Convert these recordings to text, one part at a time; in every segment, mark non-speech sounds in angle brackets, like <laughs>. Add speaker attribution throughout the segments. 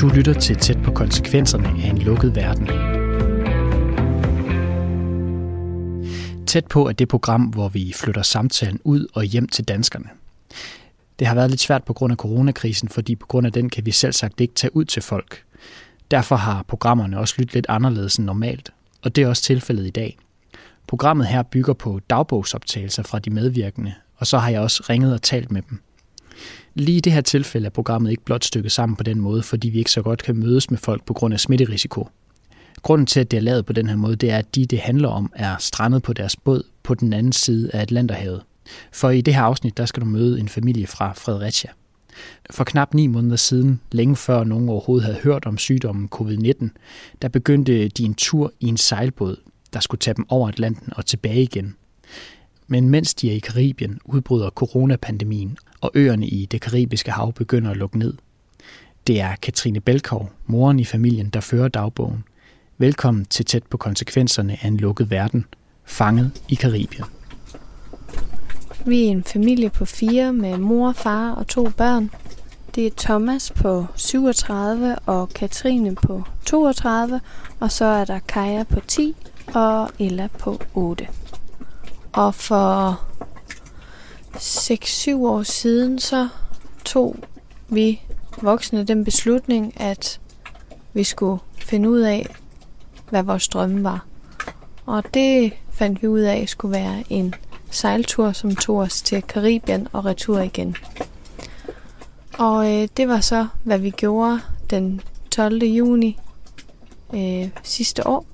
Speaker 1: Du lytter til tæt på konsekvenserne af en lukket verden. Tæt på er det program, hvor vi flytter samtalen ud og hjem til danskerne. Det har været lidt svært på grund af coronakrisen, fordi på grund af den kan vi selv sagt ikke tage ud til folk. Derfor har programmerne også lyttet lidt anderledes end normalt, og det er også tilfældet i dag. Programmet her bygger på dagbogsoptagelser fra de medvirkende, og så har jeg også ringet og talt med dem. Lige i det her tilfælde er programmet ikke blot stykket sammen på den måde, fordi vi ikke så godt kan mødes med folk på grund af smitterisiko. Grunden til, at det er lavet på den her måde, det er, at de, det handler om, er strandet på deres båd på den anden side af Atlanterhavet. For i det her afsnit, der skal du møde en familie fra Fredericia. For knap ni måneder siden, længe før nogen overhovedet havde hørt om sygdommen covid-19, der begyndte de en tur i en sejlbåd, der skulle tage dem over Atlanten og tilbage igen. Men mens de er i Karibien, udbryder coronapandemien, og øerne i det karibiske hav begynder at lukke ned. Det er Katrine Belkov, moren i familien, der fører dagbogen. Velkommen til tæt på konsekvenserne af en lukket verden, fanget i Karibien.
Speaker 2: Vi er en familie på fire med mor, far og to børn. Det er Thomas på 37 og Katrine på 32, og så er der Kaja på 10 og Ella på 8. Og for 6-7 år siden, så tog vi voksne den beslutning, at vi skulle finde ud af, hvad vores drømme var. Og det fandt vi ud af skulle være en sejltur, som tog os til Karibien og retur igen. Og øh, det var så, hvad vi gjorde den 12. juni øh, sidste år,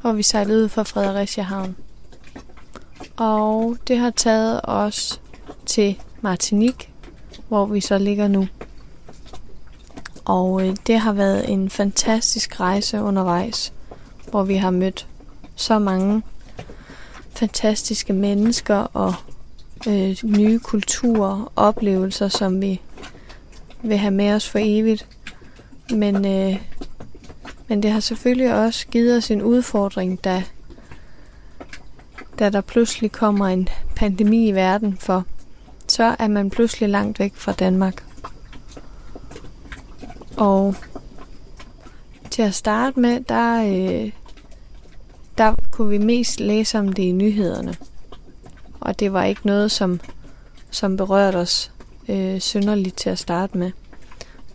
Speaker 2: hvor vi sejlede ud fra Fredericia Havn. Og det har taget os til Martinique, hvor vi så ligger nu. Og øh, det har været en fantastisk rejse undervejs, hvor vi har mødt så mange fantastiske mennesker og øh, nye kulturer, oplevelser, som vi vil have med os for evigt. Men, øh, men det har selvfølgelig også givet os en udfordring, da, da der pludselig kommer en pandemi i verden, for så er man pludselig langt væk fra Danmark. Og til at starte med, der, øh, der kunne vi mest læse om det i nyhederne. Og det var ikke noget, som, som berørte os øh, synderligt til at starte med.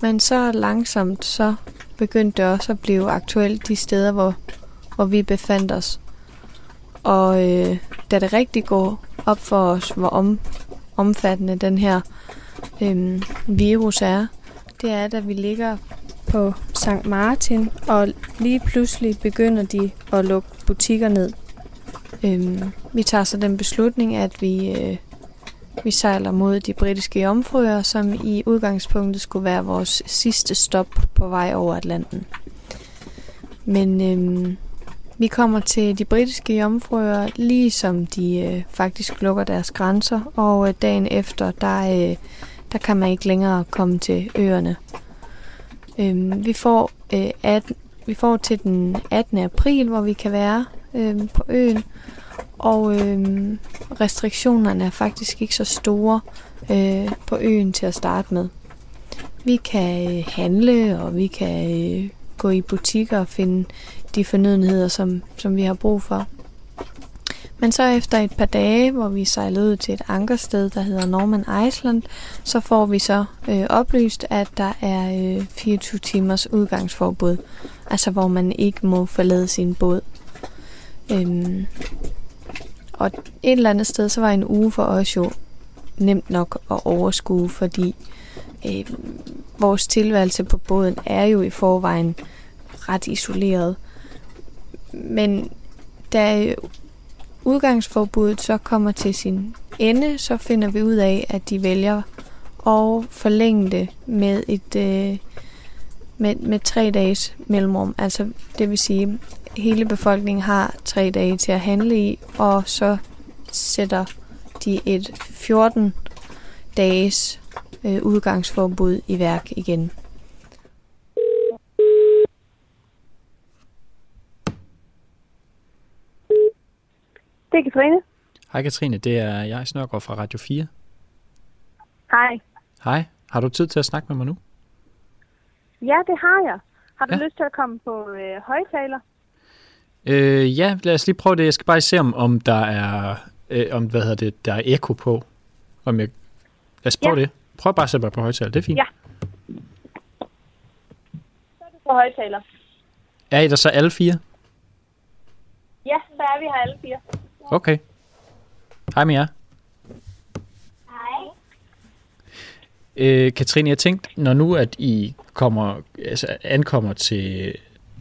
Speaker 2: Men så langsomt, så begyndte det også at blive aktuelt de steder, hvor, hvor vi befandt os. Og øh, da det rigtig går op for os, hvor om, omfattende den her øhm, virus er, det er, at vi ligger på St. Martin, og lige pludselig begynder de at lukke butikker ned. Øhm, vi tager så den beslutning, at vi, øh, vi sejler mod de britiske jomfruer, som i udgangspunktet skulle være vores sidste stop på vej over Atlanten. Men øhm, vi kommer til de britiske jomfruer, lige som de øh, faktisk lukker deres grænser, og øh, dagen efter, der, øh, der kan man ikke længere komme til øerne. Øh, vi, får, øh, 18, vi får til den 18. april, hvor vi kan være øh, på øen, og øh, restriktionerne er faktisk ikke så store øh, på øen til at starte med. Vi kan øh, handle, og vi kan øh, gå i butikker og finde de fornødenheder, som, som vi har brug for. Men så efter et par dage, hvor vi sejlede ud til et ankersted, der hedder Norman Island, så får vi så øh, oplyst, at der er øh, 24 timers udgangsforbud. Altså hvor man ikke må forlade sin båd. Øhm, og et eller andet sted, så var en uge for os jo nemt nok at overskue, fordi øh, vores tilværelse på båden er jo i forvejen ret isoleret. Men da udgangsforbuddet så kommer til sin ende, så finder vi ud af, at de vælger at forlænge det med et øh, med, med tre dages mellemrum. Altså det vil sige, hele befolkningen har tre dage til at handle i, og så sætter de et 14 dages øh, udgangsforbud i værk igen.
Speaker 3: Det er Katrine.
Speaker 1: Hej Katrine, det er jeg, Snørgaard fra Radio 4.
Speaker 3: Hej.
Speaker 1: Hej. Har du tid til at snakke med mig nu?
Speaker 3: Ja, det har jeg. Har du
Speaker 1: Ja.
Speaker 3: lyst til at komme på øh, højtaler?
Speaker 1: Øh, ja, lad os lige prøve det. Jeg skal bare se, om, om der er, øh, om, hvad hedder det, der er ekko på. Om jeg, lad os prøve ja. Det. Prøv bare at sætte mig på højtaler. Det er fint.
Speaker 3: Ja. På højtaler.
Speaker 1: Er I der så alle fire?
Speaker 3: Ja, så er vi her alle fire.
Speaker 1: Okay. Hej med jer.
Speaker 3: Hej.
Speaker 1: Øh, Katrine, jeg tænkte, når nu at I kommer, altså ankommer til,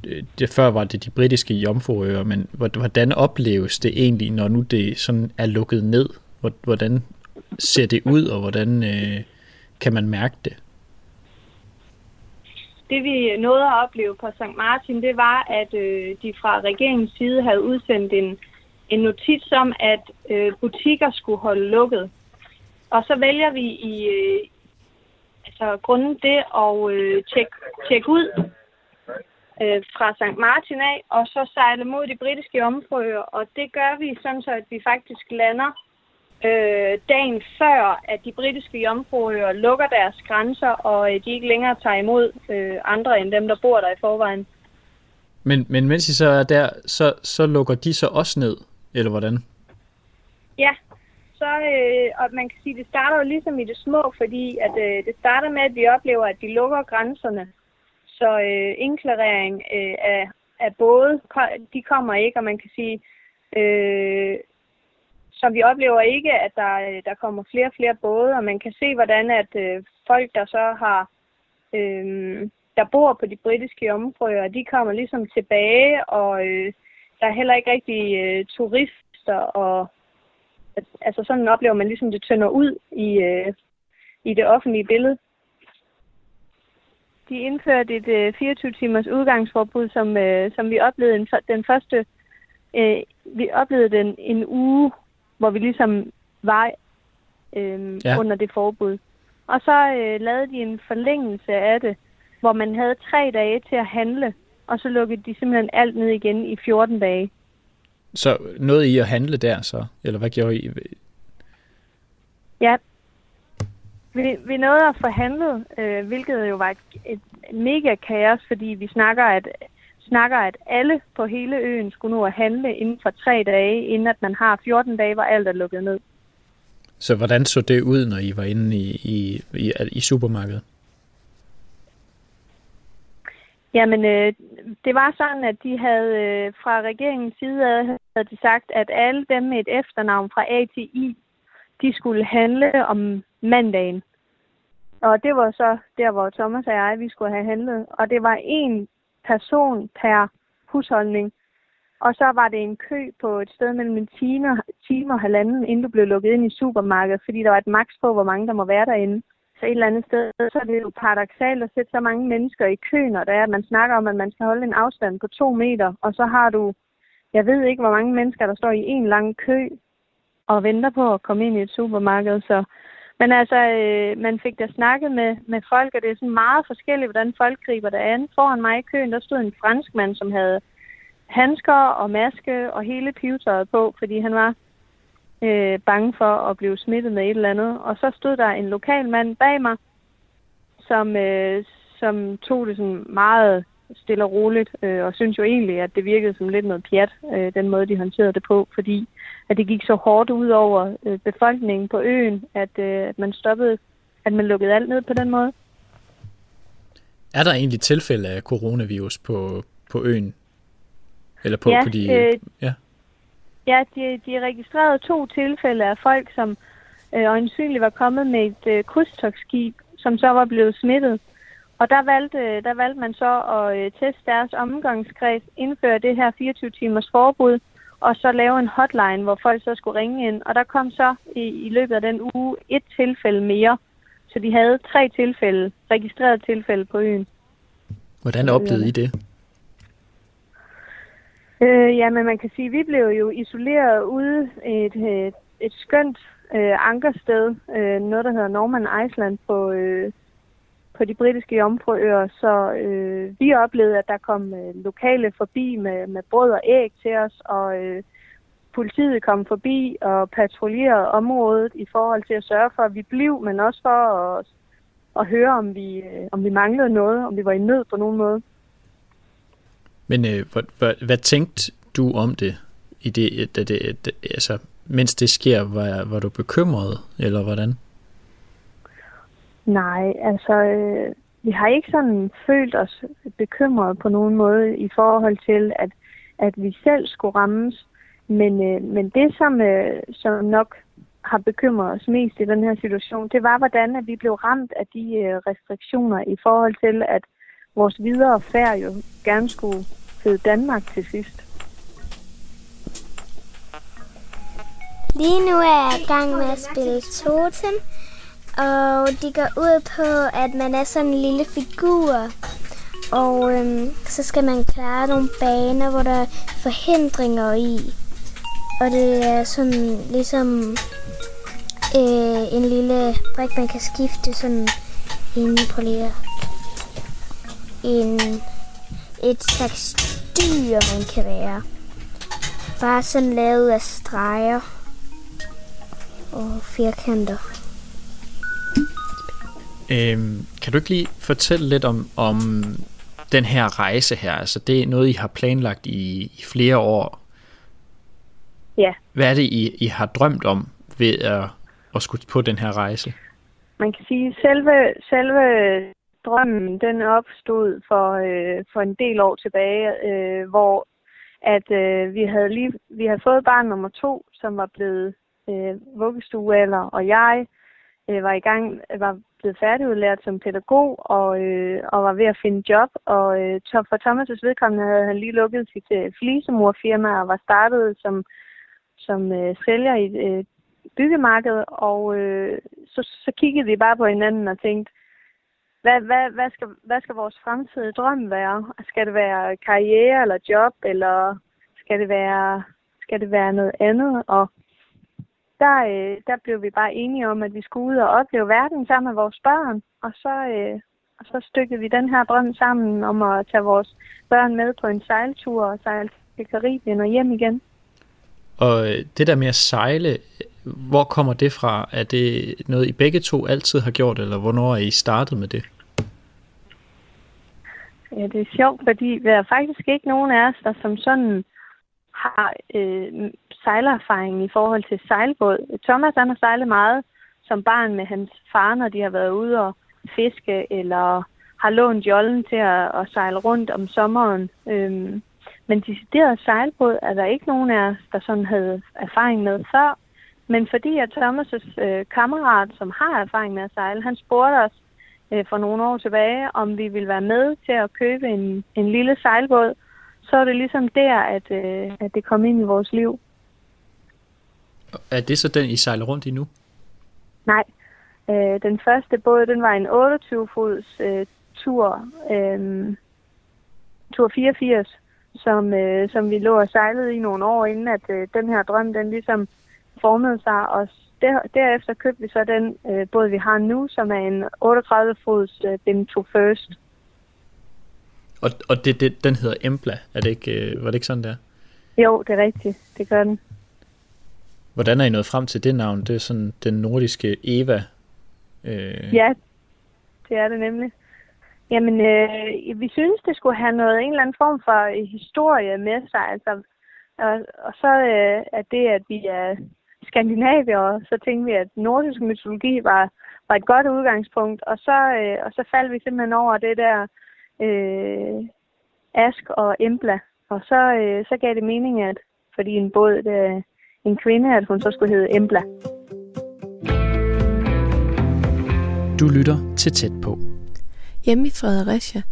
Speaker 1: øh, det før var det de britiske jomfruøer, men hvor- hvordan opleves det egentlig, når nu det sådan er lukket ned? Hvor- Hvordan ser det ud, og hvordan øh, kan man mærke det?
Speaker 3: Det vi nåede at opleve på St. Martin, det var, at øh, de fra regeringens side havde udsendt en, en notits om, at øh, butikker skulle holde lukket. Og så vælger vi i øh, altså grunden det at øh, tjekke tjek ud øh, fra St. Martin af, og så sejle mod de britiske områder. Og det gør vi sådan så, at vi faktisk lander øh, dagen før, at de britiske jomfruøer lukker deres grænser, og øh, de ikke længere tager imod øh, andre end dem, der bor der i forvejen.
Speaker 1: Men, men mens I så er der, så, så lukker de så også ned, eller hvordan?
Speaker 3: Ja, så øh, og man kan sige, det starter jo ligesom i det små, fordi at øh, det starter med, at vi oplever, at de lukker grænserne. Så øh, indklarering øh, af, af både, de kommer ikke, og man kan sige, øh, så vi oplever ikke, at der, øh, der kommer flere og flere både, og man kan se, hvordan at øh, folk, der så har, øh, der bor på de britiske områder, de kommer ligesom tilbage, og øh, der er heller ikke rigtig øh, turister, og altså sådan oplever man ligesom, det tynder ud i, øh, i det offentlige billede. De indførte et øh, 24-timers udgangsforbud, som, øh, som vi oplevede en, den første, øh, vi oplevede den en uge, hvor vi ligesom var øh,
Speaker 1: Ja.
Speaker 3: under det forbud. Og så øh, lavede de en forlængelse af det, hvor man havde tre dage til at handle, og så lukkede de simpelthen alt ned igen i 14 dage.
Speaker 1: Så noget I at handle der så? Eller hvad gjorde I?
Speaker 3: Ja. Vi, vi nåede at forhandle, øh, hvilket jo var et, et mega kaos, fordi vi snakker at, snakker, at alle på hele øen skulle nå at handle inden for tre dage, inden at man har 14 dage, hvor alt er lukket ned.
Speaker 1: Så hvordan så det ud, når I var inde i, i, i, i supermarkedet?
Speaker 3: Jamen, øh, det var sådan, at de havde øh, fra regeringens side havde de sagt, at alle dem med et efternavn fra A til I, de skulle handle om mandagen. Og det var så der, hvor Thomas og jeg, vi skulle have handlet. Og det var en person per husholdning. Og så var det en kø på et sted mellem en time, time og halvanden, inden du blev lukket ind i supermarkedet, fordi der var et maks på, hvor mange der må være derinde. Så et eller andet sted, så er det jo paradoxalt at sætte så mange mennesker i kø, når der er, at man snakker om, at man skal holde en afstand på to meter, og så har du, jeg ved ikke, hvor mange mennesker, der står i en lang kø og venter på at komme ind i et supermarked. Så, men altså, øh, man fik da snakket med, med folk, og det er sådan meget forskelligt, hvordan folk griber det an. Foran mig i køen, der stod en franskmand, som havde handsker og maske og hele pivetøjet på, fordi han var øh, bange for at blive smittet med et eller andet. Og så stod der en lokal mand bag mig, som, øh, som tog det sådan meget stille og roligt, øh, og synes jo egentlig, at det virkede som lidt noget pjat, øh, den måde, de håndterede det på, fordi at det gik så hårdt ud over øh, befolkningen på øen, at, øh, at man stoppede, at man lukkede alt ned på den måde.
Speaker 1: Er der egentlig tilfælde af coronavirus på, på øen? Eller på,
Speaker 3: Ja,
Speaker 1: på de...
Speaker 3: øh,
Speaker 1: ja.
Speaker 3: Ja, de, de registrerede to tilfælde af folk, som øh, øjensynligt var kommet med et øh, krydstogsskib, som så var blevet smittet. Og der valgte, der valgte man så at øh, teste deres omgangskreds, indføre det her 24-timers forbud, og så lave en hotline, hvor folk så skulle ringe ind. Og der kom så i, i løbet af den uge et tilfælde mere. Så de havde tre tilfælde, registrerede tilfælde på øen.
Speaker 1: Hvordan oplevede I det?
Speaker 3: Øh, ja, men man kan sige, at vi blev jo isoleret ude et, et, et skønt øh, ankersted, øh, noget der hedder Norman Island på, øh, på de britiske jomfruøer, Så øh, vi oplevede, at der kom øh, lokale forbi med, med brød og æg til os, og øh, politiet kom forbi og patruljerede området i forhold til at sørge for, at vi blev, men også for at at høre, om vi, øh, om vi manglede noget, om vi var i nød på nogen måde.
Speaker 1: Men øh, hvad, hvad, hvad tænkte du om det, i det, øh, da det, øh, det altså, mens det sker? Var, var du bekymret, eller hvordan?
Speaker 3: Nej, altså, øh, vi har ikke sådan følt os bekymret på nogen måde i forhold til, at, at vi selv skulle rammes. Men, øh, men det, som, øh, som nok har bekymret os mest i den her situation, det var, hvordan at vi blev ramt af de øh, restriktioner i forhold til, at vores videre færd jo gerne skulle hedde Danmark til sidst.
Speaker 4: Lige nu er jeg i gang med at spille totem, og det går ud på, at man er sådan en lille figur, og øhm, så skal man klare nogle baner, hvor der er forhindringer i. Og det er sådan ligesom øh, en lille brik, man kan skifte sådan inde på leder en, et slags dyr, man kan være. Bare sådan lavet af streger og firkanter.
Speaker 1: Øhm, kan du ikke lige fortælle lidt om, om den her rejse her? Altså det er noget, I har planlagt i, i flere år.
Speaker 3: Ja.
Speaker 1: Hvad er det, I, I har drømt om ved at, at skulle på den her rejse?
Speaker 3: Man kan sige, selve, selve drømmen, den opstod for, øh, for en del år tilbage, øh, hvor at øh, vi havde lige vi havde fået barn nummer to, som var blevet øh, vuggestuealder, og jeg øh, var i gang, var blevet færdigudlært som pædagog og, øh, og var ved at finde job. Og øh, for Thomas' vedkommende havde han lige lukket sit øh, flisemorfirma og var startet som, som øh, sælger i et øh, byggemarked. Og øh, så, så kiggede vi bare på hinanden og tænkte, hvad, hvad, hvad, skal, hvad skal vores fremtidige drøm være? Skal det være karriere eller job, eller skal det være, skal det være noget andet? Og der, øh, der blev vi bare enige om, at vi skulle ud og opleve verden sammen med vores børn. Og så, øh, og så stykkede vi den her drøm sammen om at tage vores børn med på en sejltur og sejle til Karibien og hjem igen.
Speaker 1: Og øh, det der med at sejle, hvor kommer det fra? Er det noget, I begge to altid har gjort, eller hvornår er I startet med det?
Speaker 3: Ja, det er sjovt, fordi der er faktisk ikke nogen af os, der som sådan har øh, sejlererfaring i forhold til sejlbåd. Thomas han har sejlet meget som barn med hans far, når de har været ude og fiske, eller har lånt jollen til at, at sejle rundt om sommeren. Øhm, men decideret sejlbåd er der ikke nogen af os, der sådan havde erfaring med før. Men fordi at Thomas' øh, kammerat, som har erfaring med at sejle, han spurgte os øh, for nogle år tilbage, om vi ville være med til at købe en, en lille sejlbåd, så er det ligesom der, at, øh, at det kom ind i vores liv.
Speaker 1: Er det så den, I sejler rundt i nu?
Speaker 3: Nej. Øh, den første båd, den var en 28-fods øh, tur, øh, tur 84, som, øh, som vi lå og sejlede i nogle år, inden at øh, den her drøm, den ligesom formede sig. Og der, derefter købte vi så den øh, båd, vi har nu, som er en 38-fods øh, Bento First.
Speaker 1: Og, og det, det, den hedder Embla, er det ikke, øh, var det ikke sådan der?
Speaker 3: Jo, det er rigtigt. Det gør den.
Speaker 1: Hvordan er I nået frem til det navn? Det er sådan den nordiske Eva. Øh...
Speaker 3: Ja, det er det nemlig. Jamen, øh, vi synes, det skulle have noget, en eller anden form for historie med sig. Altså, og, og så øh, er det, at vi er skandinavier, så tænkte vi, at nordisk mytologi var, var et godt udgangspunkt. Og så, øh, og så faldt vi simpelthen over det der øh, Ask og Embla. Og så, øh, så gav det mening, at fordi en båd, det, en kvinde, at hun så skulle hedde Embla.
Speaker 1: Du lytter til tæt på.
Speaker 2: Hjemme i Fredericia,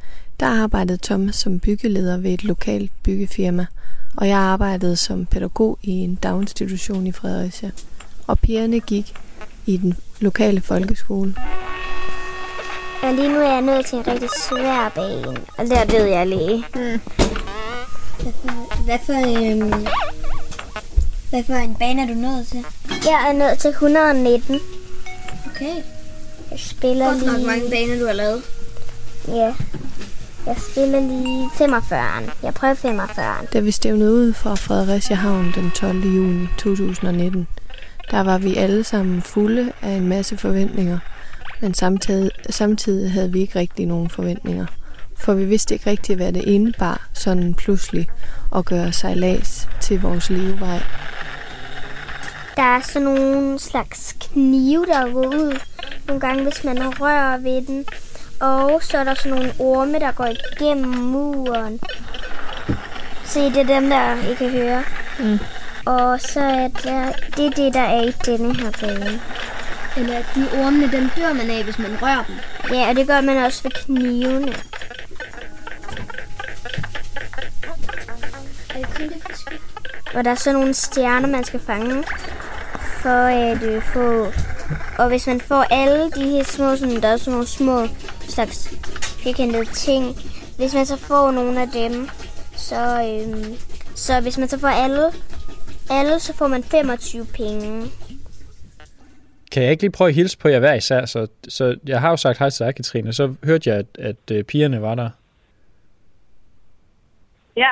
Speaker 2: der arbejdede Thomas som byggeleder ved et lokalt byggefirma, og jeg arbejdede som pædagog i en daginstitution i Fredericia. Og pigerne gik i den lokale folkeskole.
Speaker 4: Og lige nu er jeg nået til en rigtig svær bane, og der ved jeg lige.
Speaker 5: Mm. Hvad for, øhm, hvad for en bane er du nået til?
Speaker 4: Jeg er nået til 119.
Speaker 5: Okay.
Speaker 4: Jeg spiller
Speaker 5: Godt nok
Speaker 4: lige...
Speaker 5: mange baner, du har lavet.
Speaker 4: Ja. Jeg spiller lige 45. Jeg prøver 45.
Speaker 2: Da vi stævnede ud fra Fredericia Havn den 12. juni 2019, der var vi alle sammen fulde af en masse forventninger. Men samtidig, samtidig havde vi ikke rigtig nogen forventninger. For vi vidste ikke rigtig, hvad det indebar, sådan pludselig at gøre sejlads til vores levevej.
Speaker 6: Der er sådan nogle slags knive, der går ud nogle gange, hvis man rører ved den. Og så er der sådan nogle orme, der går igennem muren. Se, det er dem, der I kan høre. Mm. Og så er der, det er det, der er i denne her bane.
Speaker 4: Eller de ormene, dem dør man af, hvis man rører dem.
Speaker 6: Ja, og det gør man også ved knivene. Og der er så nogle stjerner, man skal fange for at øh, få... Og hvis man får alle de her små, sådan, der er sådan nogle små slags firkantede ting. Hvis man så får nogle af dem, så, øh, så hvis man så får alle, alle, så får man 25 penge.
Speaker 1: Kan jeg ikke lige prøve at hilse på jer hver især? Så, så jeg har jo sagt hej til dig, Katrine. Så hørte jeg, at, at øh, pigerne var der.
Speaker 3: Ja.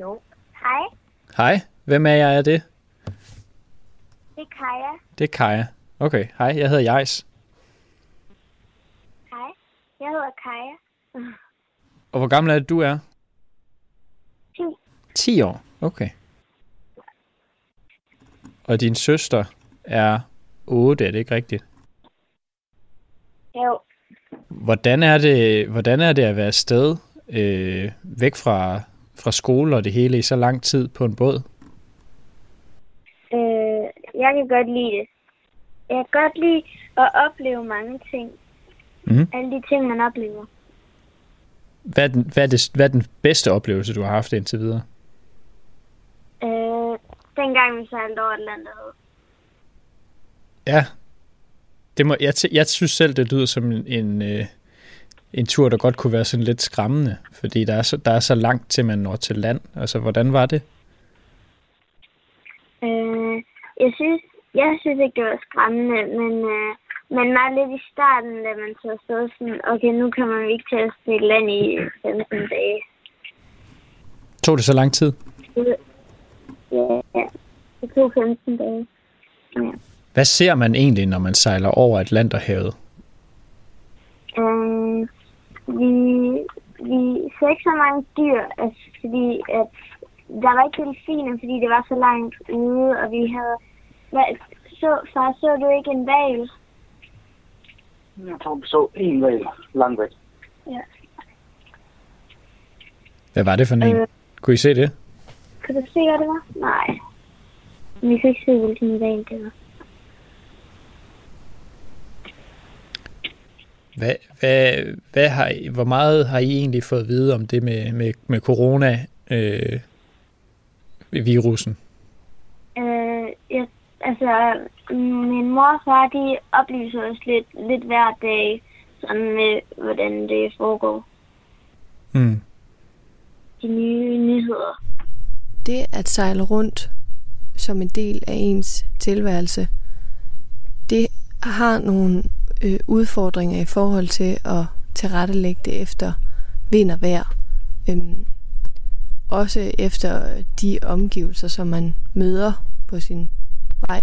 Speaker 6: Jo. Hej,
Speaker 1: Hej, hvem af jer er det?
Speaker 6: Det er Kaja.
Speaker 1: Det er Kaja. Okay, hej, jeg hedder Jais.
Speaker 6: Hej, jeg hedder Kaja.
Speaker 1: Og hvor gammel er det, du er?
Speaker 6: 10.
Speaker 1: 10 år, okay. Og din søster er 8, er det ikke rigtigt?
Speaker 6: Jo.
Speaker 1: Hvordan er det, hvordan er det at være afsted øh, væk fra, fra skole og det hele i så lang tid på en båd?
Speaker 6: Øh, jeg kan godt lide det. Jeg kan godt lide at opleve mange ting.
Speaker 1: Mhm.
Speaker 6: Alle de ting, man oplever.
Speaker 1: Hvad er, den, hvad, er det, hvad er den bedste oplevelse, du har haft indtil videre?
Speaker 6: Øh, dengang vi sejlede over Atlanterhavet.
Speaker 1: Ja. Det må, jeg, jeg synes selv, det lyder som en, en, øh, en tur, der godt kunne være sådan lidt skræmmende, fordi der er, så, der er så langt til, man når til land. Altså, hvordan var det?
Speaker 6: Øh, jeg synes, jeg synes ikke, det var skræmmende, men øh, man var lidt i starten, da man så stod sådan, okay, nu kan man ikke tage til land i 15 dage.
Speaker 1: Tog det så lang tid?
Speaker 6: Ja, ja. Det tog 15 dage. Ja.
Speaker 1: Hvad ser man egentlig, når man sejler over Atlanterhavet?
Speaker 6: Øh, vi, vi så ikke så mange dyr, altså, fordi at der var ikke delfiner, fordi det var så langt ude, og vi havde... Hvad, så, far, så du ikke en val?
Speaker 7: Jeg tror, vi så en valg langt væk.
Speaker 1: Hvad var det for en?
Speaker 6: Øh.
Speaker 1: Kunne I se det?
Speaker 6: Kan du se, hvad det var? Nej. Vi kan ikke se, hvilken val det var.
Speaker 1: Hvad, hvad, hvad har I, hvor meget har I egentlig fået at vide om det med, med, med corona øh, virusen?
Speaker 6: Altså, min mor og far, de oplyser os lidt, lidt hver dag, sådan med, hvordan det foregår.
Speaker 1: Hmm.
Speaker 6: De nye nyheder.
Speaker 2: Det at sejle rundt som en del af ens tilværelse, det har nogle øh, udfordringer i forhold til at tilrettelægge det efter vind og vejr. Øhm, også efter de omgivelser, som man møder på sin vej.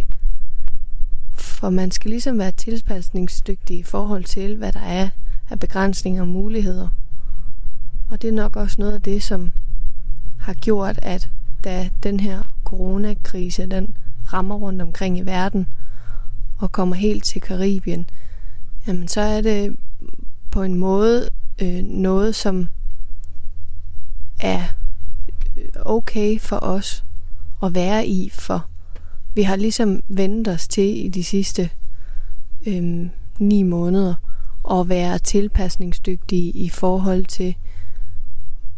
Speaker 2: For man skal ligesom være tilpasningsdygtig i forhold til, hvad der er af begrænsninger og muligheder. Og det er nok også noget af det, som har gjort, at da den her coronakrise, den rammer rundt omkring i verden og kommer helt til Karibien, jamen så er det på en måde øh, noget, som er øh, okay for os at være i, for vi har ligesom vendt os til i de sidste øh, ni måneder at være tilpasningsdygtige i forhold til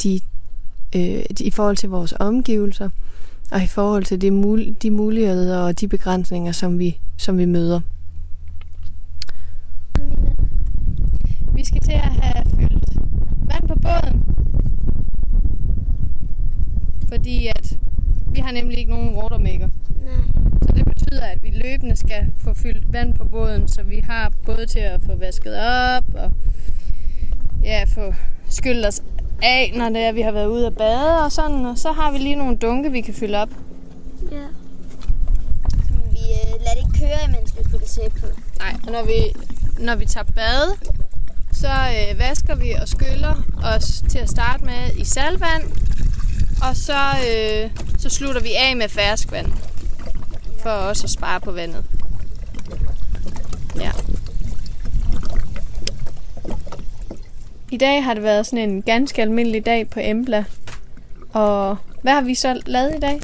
Speaker 2: de øh, i forhold til vores omgivelser og i forhold til de, mul- de muligheder og de begrænsninger, som vi, som vi møder.
Speaker 8: Vi skal til at have fyldt vand på båden. Fordi at vi har nemlig ikke nogen watermaker.
Speaker 6: Nej.
Speaker 8: Betyder, at vi løbende skal få fyldt vand på båden, så vi har både til at få vasket op og ja, få skyllet os af, når det er, vi har været ude at bade og sådan. Og så har vi lige nogle dunke, vi kan fylde op.
Speaker 6: Ja. Vi øh, lader det ikke
Speaker 4: køre, imens vi putter sæbe på.
Speaker 2: Nej, og når vi, når vi tager bad, så øh, vasker vi og skyller os til at starte med i salvand. Og så, øh, så slutter vi af med ferskvand. For også at spare på vandet. Ja. I dag har det været sådan en ganske almindelig dag på Embla. Og hvad har vi så lavet i dag?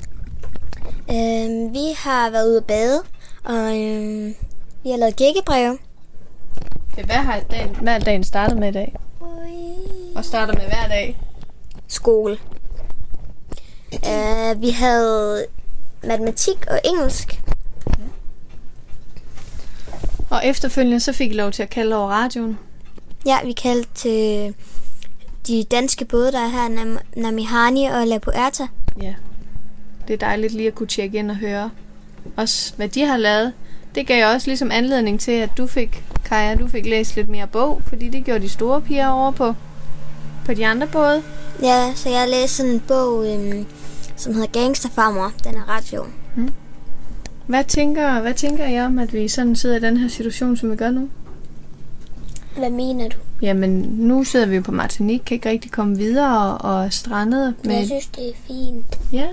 Speaker 4: Øhm, vi har været ude at bade, og øhm, vi har lavet gækkebreve.
Speaker 2: Hvad har dagen, hvad dagen startet med i dag? Og starter med hver dag.
Speaker 4: Skole. Uh, vi havde matematik og engelsk.
Speaker 2: Og efterfølgende så fik I lov til at kalde over radioen.
Speaker 4: Ja, vi kaldte til de danske både, der er her, Nam- Namihani og La Puerta.
Speaker 2: Ja. Det er dejligt lige at kunne tjekke ind og høre også, hvad de har lavet. Det gav også ligesom anledning til, at du fik, Kaja, du fik læst lidt mere bog, fordi det gjorde de store piger over på, på de andre både.
Speaker 4: Ja, så jeg læste sådan en bog, øhm, som hedder Gangsterfarmor. Den er ret sjov.
Speaker 2: Hvad tænker, hvad tænker I om, at vi sådan sidder i den her situation, som vi gør nu?
Speaker 4: Hvad mener du?
Speaker 2: Jamen, nu sidder vi jo på Martinique, kan ikke rigtig komme videre og strandet.
Speaker 4: Men... Jeg synes, det er fint.
Speaker 2: Ja,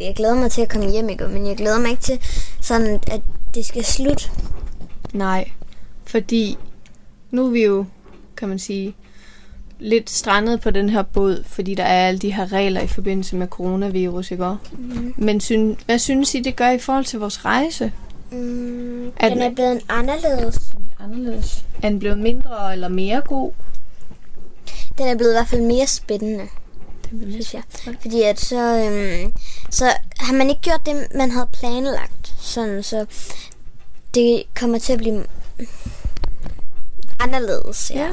Speaker 4: Jeg glæder mig til at komme hjem, ikke? men jeg glæder mig ikke til, sådan, at det skal slutte.
Speaker 2: Nej, fordi nu er vi jo, kan man sige, lidt strandet på den her båd, fordi der er alle de her regler i forbindelse med coronavirus, ikke også? Mm. Men syn, hvad synes I, det gør i forhold til vores rejse?
Speaker 4: Mm,
Speaker 2: Er
Speaker 4: den
Speaker 2: den-
Speaker 4: er blevet anderledes.
Speaker 2: Anderledes. Er den blevet mindre eller mere god?
Speaker 4: Den er blevet i hvert fald mere spændende,
Speaker 2: Det vil
Speaker 4: synes jeg. Fordi at så, øhm, så har man ikke gjort det, man havde planlagt. Sådan, så det kommer til at blive anderledes. Ja.
Speaker 2: Ja.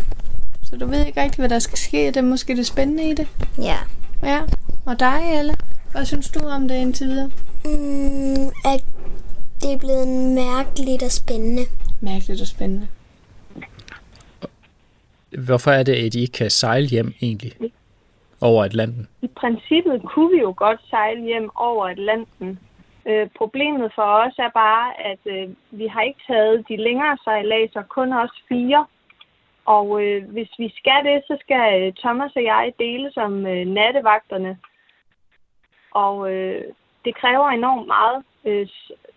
Speaker 2: Så du ved ikke rigtig, hvad der skal ske. Det er måske det spændende i det.
Speaker 4: ja.
Speaker 2: Ja. Og dig, Elle? Hvad synes du om det indtil videre?
Speaker 4: Mm, at det er blevet mærkeligt og spændende.
Speaker 2: Mærkeligt og spændende.
Speaker 1: Hvorfor er det, at I ikke kan sejle hjem egentlig over Atlanten?
Speaker 3: I princippet kunne vi jo godt sejle hjem over Atlanten. Øh, problemet for os er bare, at øh, vi har ikke taget de længere sejladser, kun os fire. Og øh, hvis vi skal det, så skal øh, Thomas og jeg dele som øh, nattevagterne. Og øh, det kræver enormt meget, øh,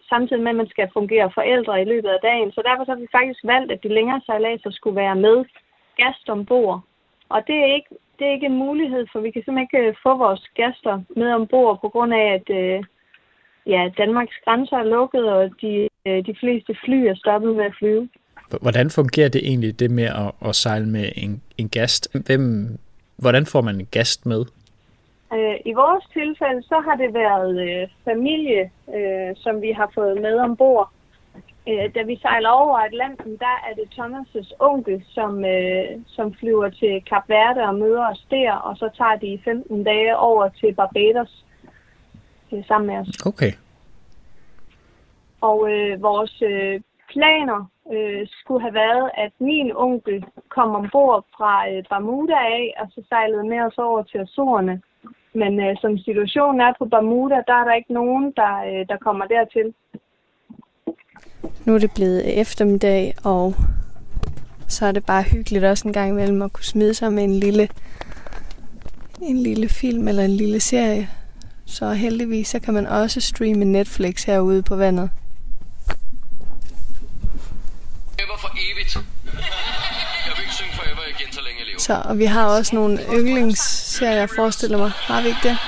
Speaker 3: samtidig med, at man skal fungere forældre i løbet af dagen. Så derfor så har vi faktisk valgt, at de længere sejladser skulle være med gast ombord. Og det er ikke det er ikke en mulighed, for vi kan simpelthen ikke øh, få vores gæster med ombord på grund af, at øh, ja, Danmarks grænser er lukket, og de, øh, de fleste fly er stoppet med at flyve.
Speaker 1: Hvordan fungerer det egentlig, det med at, at sejle med en, en gast? Hvem, hvordan får man en gast med?
Speaker 3: Øh, I vores tilfælde, så har det været øh, familie, øh, som vi har fået med ombord. Øh, da vi sejler over Atlanten, der er det Thomas' onkel, som, øh, som flyver til Kap Verde og møder os der, og så tager de i 15 dage over til Barbados øh, sammen med os.
Speaker 1: Okay.
Speaker 3: Og øh, vores øh, planer øh, skulle have været, at min onkel kom ombord fra øh, Bermuda af, og så sejlede med os over til Azorerne. Men øh, som situationen er på Bermuda, der er der ikke nogen, der, øh, der kommer dertil.
Speaker 2: Nu er det blevet eftermiddag, og så er det bare hyggeligt også en gang imellem at kunne smide sig med en lille, en lille film eller en lille serie. Så heldigvis så kan man også streame Netflix herude på vandet.
Speaker 9: Evigt. <laughs> Jeg vil ikke synge forever igen, så længe jeg lever.
Speaker 2: Så, og vi har også nogle yndlingsserier, forestiller mig. Har vi ikke det?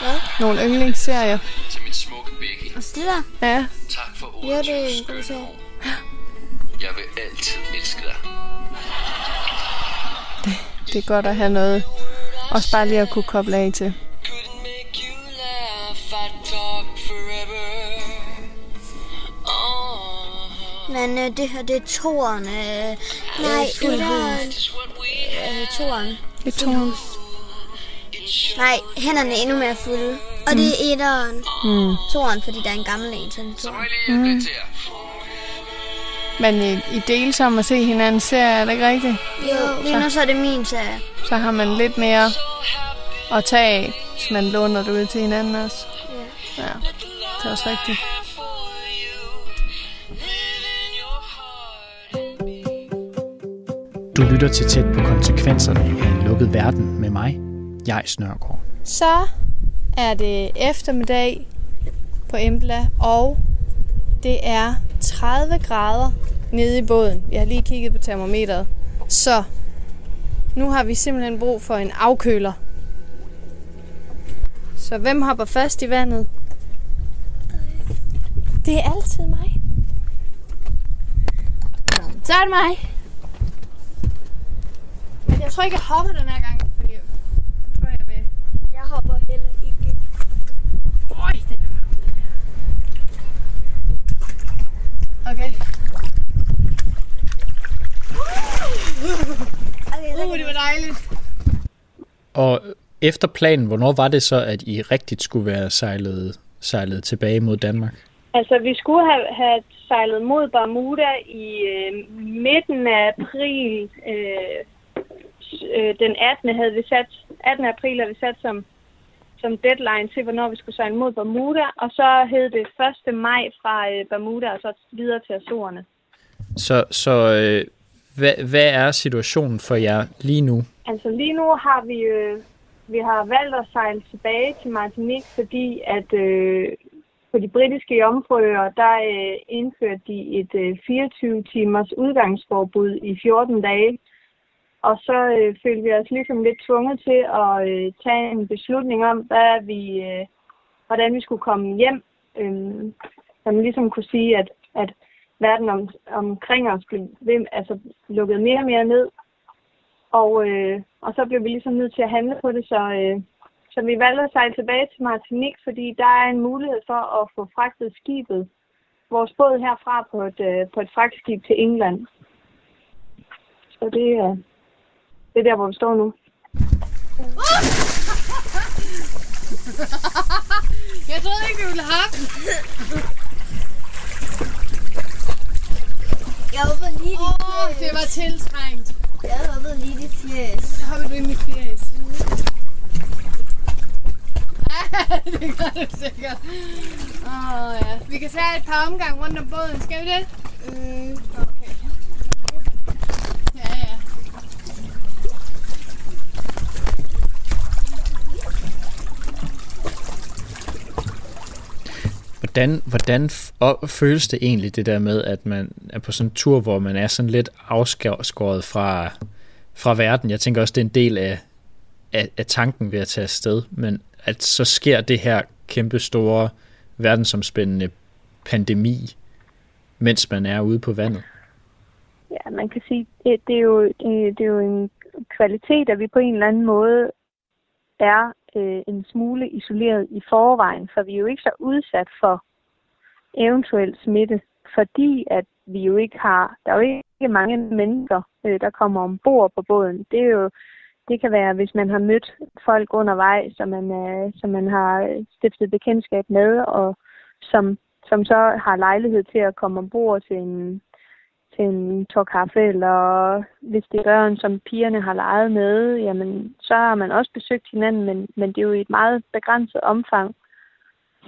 Speaker 4: Hvad?
Speaker 2: Nogle yndlingsserier.
Speaker 9: Til mit smukke Becky.
Speaker 4: Og det der?
Speaker 2: Ja,
Speaker 9: Tak for ordet.
Speaker 4: Ja, det er en god.
Speaker 9: Jeg vil altid elske dig.
Speaker 2: det er godt at have noget. Også bare lige at kunne koble af til.
Speaker 4: Men øh, det her, det er toren. Øh, Nej, etteren. Øh, toren.
Speaker 2: Det er to.
Speaker 4: Nej, hænderne er endnu mere fulde. Og det er etteren.
Speaker 2: Mm.
Speaker 4: Toren, fordi der er en gammel en,
Speaker 9: må
Speaker 4: toren.
Speaker 9: til jer.
Speaker 2: Men I, I deles om at se hinandens serie, er det ikke rigtigt?
Speaker 4: Jo, lige nu så er det min serie.
Speaker 2: Så har man lidt mere at tage af, hvis man låner det ud til hinanden også. Ja, det er også rigtigt.
Speaker 1: Du lytter til tæt på konsekvenserne af en lukket verden med mig, jeg Snørgaard.
Speaker 2: Så er det eftermiddag på Embla, og det er 30 grader nede i båden. Jeg har lige kigget på termometeret. Så nu har vi simpelthen brug for en afkøler. Så hvem hopper først i vandet? Det er altid mig. Så er det mig. Tror ikke, jeg hopper den her gang, fordi jeg tror, jeg vil.
Speaker 5: Jeg hopper heller ikke.
Speaker 2: Øj, den er. Okay. Uh, det var dejligt.
Speaker 1: Og efter planen, hvornår var det så, at I rigtigt skulle være sejlet, sejlet tilbage mod Danmark?
Speaker 3: Altså, vi skulle have, have sejlet mod Bermuda i øh, midten af april. Øh, øh, den 18. havde vi sat, 18. april havde vi sat som, som deadline til, hvornår vi skulle sejle mod Bermuda. Og så hed det 1. maj fra øh, Bermuda og så videre til Azorerne.
Speaker 1: Så, så øh, hvad, hvad er situationen for jer lige nu?
Speaker 3: Altså lige nu har vi, øh, vi har valgt at sejle tilbage til Martinique, fordi at øh, på de britiske jomfruøer, der øh, indførte de et øh, 24-timers udgangsforbud i 14 dage. Og så øh, følte vi os ligesom lidt tvunget til at øh, tage en beslutning om, hvad vi, øh, hvordan vi skulle komme hjem. Øh, så man ligesom kunne sige, at, at verden om, omkring os blev ved, altså, lukket mere og mere ned. Og, øh, og så blev vi ligesom nødt til at handle på det, så, øh, så vi valgte at sejle tilbage til Martinique, fordi der er en mulighed for at få fragtet skibet, vores båd herfra på et, øh, på et fragtskib til England. Så det, øh, det er der, hvor vi står nu. <laughs>
Speaker 2: Jeg troede ikke, vi ville have den.
Speaker 5: Jeg hopper lige dit
Speaker 2: Åh, det var tiltrængt.
Speaker 5: Jeg hopper lige dit fjes.
Speaker 2: Så hopper du i mit fjes. <laughs> det gør du sikkert. Åh, ja. Vi kan tage et par omgang rundt om båden. Skal vi det?
Speaker 5: Mm.
Speaker 2: Okay. Ja, ja.
Speaker 1: Hvordan, hvordan føles det egentlig, det der med, at man er på sådan en tur, hvor man er sådan lidt afskåret fra, fra verden? Jeg tænker også, det er en del af, af, af tanken ved at tage afsted, men at så sker det her kæmpe store verdensomspændende pandemi, mens man er ude på vandet.
Speaker 3: Ja, man kan sige, det, det, er jo, det, det er jo en kvalitet, at vi på en eller anden måde er øh, en smule isoleret i forvejen, for vi er jo ikke så udsat for eventuel smitte, fordi at vi jo ikke har, der er jo ikke mange mennesker, øh, der kommer ombord på båden. Det er jo, det kan være, hvis man har mødt folk undervejs, som man, øh, som man har stiftet bekendtskab med, og som, som så har lejlighed til at komme ombord til en, til en tår kaffe, eller hvis det er børn, som pigerne har leget med, jamen, så har man også besøgt hinanden, men, men det er jo i et meget begrænset omfang.